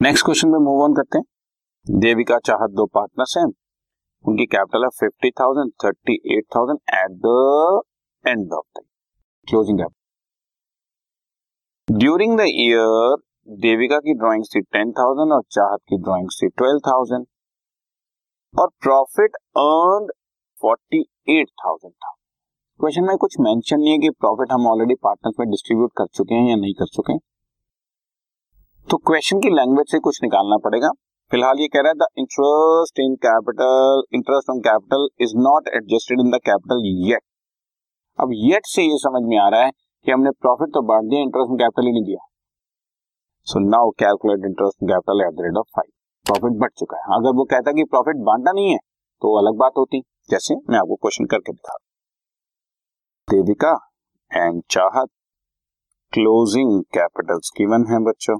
Next question में move on करते हैं. देविका चाहत दो पार्टनर्स हैं. उनकी कैपिटल है fifty thousand thirty eight thousand at the end of the closing capital during the year Devika की ड्राइंग्स थी टेन थाउज़ेंड और चाहत की ड्राइंग्स थी ट्वेल्व थाउज़ेंड और profit earn forty eight thousand था. क्वेश्चन में कुछ मेंशन नहीं है कि प्रॉफिट हम ऑलरेडी पार्टनर्स में डिस्ट्रीब्यूट कर चुके हैं या नहीं कर चुके हैं. तो क्वेश्चन की लैंग्वेज से कुछ निकालना पड़ेगा। फ़िलहाल ये कह रहा है the interest in capital interest on capital is not adjusted in the capital yet अब येट से ये समझ में आ रहा है कि हमने प्रॉफिट तो बांट दिया इंटरेस्ट इन कैपिटल ही नहीं दिया। So now calculate interest in capital at the rate of five profit बढ़ चुका है। अगर वो कहता कि प्रॉफिट बांटा नहीं है तो अलग बात होती। जैसे मैं आपको क्वेश्चन करके दिखा Devika and Chahat closing capitals given है बच्चों।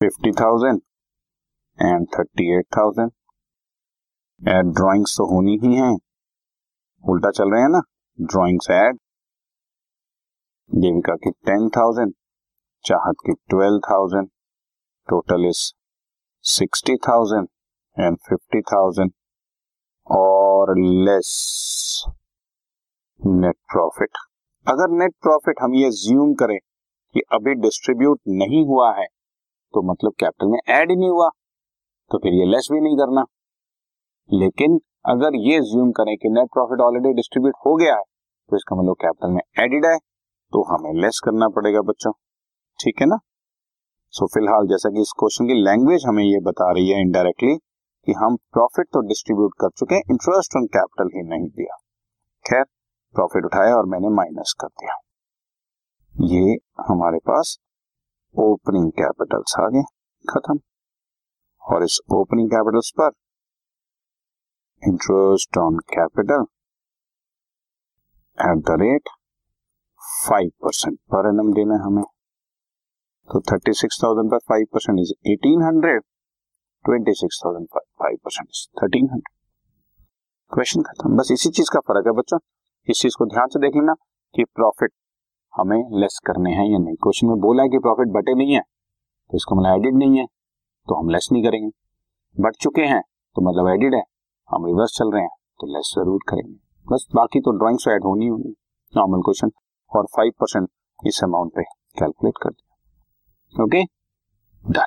Fifty thousand and thirty eight thousand add drawings तो होनी ही है। उल्टा चल रहे हैं ना? ड्रॉइंग्स एड देविका की टेन थाउज़ेंड चाहत की twelve thousand total is sixty thousand and fifty thousand और लेस नेट प्रॉफिट अगर नेट प्रॉफिट हम ये ज्यूम करें कि अभी डिस्ट्रीब्यूट नहीं हुआ है तो मतलब कैपिटल में ऐड ही नहीं हुआ तो फिर ये लेस भी नहीं करना। लेकिन अगर ये ज्यूम करें कि नेट प्रॉफिट ऑलरेडी डिस्ट्रीब्यूट हो गया है तो इसका मतलब कैपिटल में एडिड है तो हमें लेस करना पड़ेगा बच्चों। ठीक है ना? सो so, फ़िलहाल जैसा कि इस क्वेश्चन की लैंग्वेज हमें ये बता रही है इनडायरेक्टली कि हम प्रॉफिट तो डिस्ट्रीब्यूट कर चुके हैं इंटरेस्ट ऑन कैपिटल ही नहीं दिया। खैर प्रॉफिट उठाया और मैंने माइनस कर दिया। ये हमारे पास ओपनिंग कैपिटल्स आ गए खत्म। और इस ओपनिंग कैपिटल्स पर interest on capital at the rate five percent per annum देना हमें। तो थर्टी सिक्स थाउज़ेंड पर five percent is eighteen hundred twenty six thousand पर five percent is thirteen hundred question खत्म। बस इसी चीज़ का फ़र्क है बच्चों। इस चीज़ को ध्यान से देख लेना कि प्रॉफिट हमें लेस करने हैं या नहीं। क्वेश्चन में बोला है कि प्रॉफिट बटे नहीं है तो इसको मतलब एडिड नहीं है तो हम लेस नहीं करेंगे। बट चुके हैं तो मतलब एडिड है। हम रिवर्स चल रहे हैं तो लेस ज़रूर करेंगे। बस बाकी तो ड्रॉइंग्स एड होनी होनी नॉर्मल क्वेश्चन और फाइव परसेंट इस अमाउंट पे कैलकुलेट कर दिया। Okay done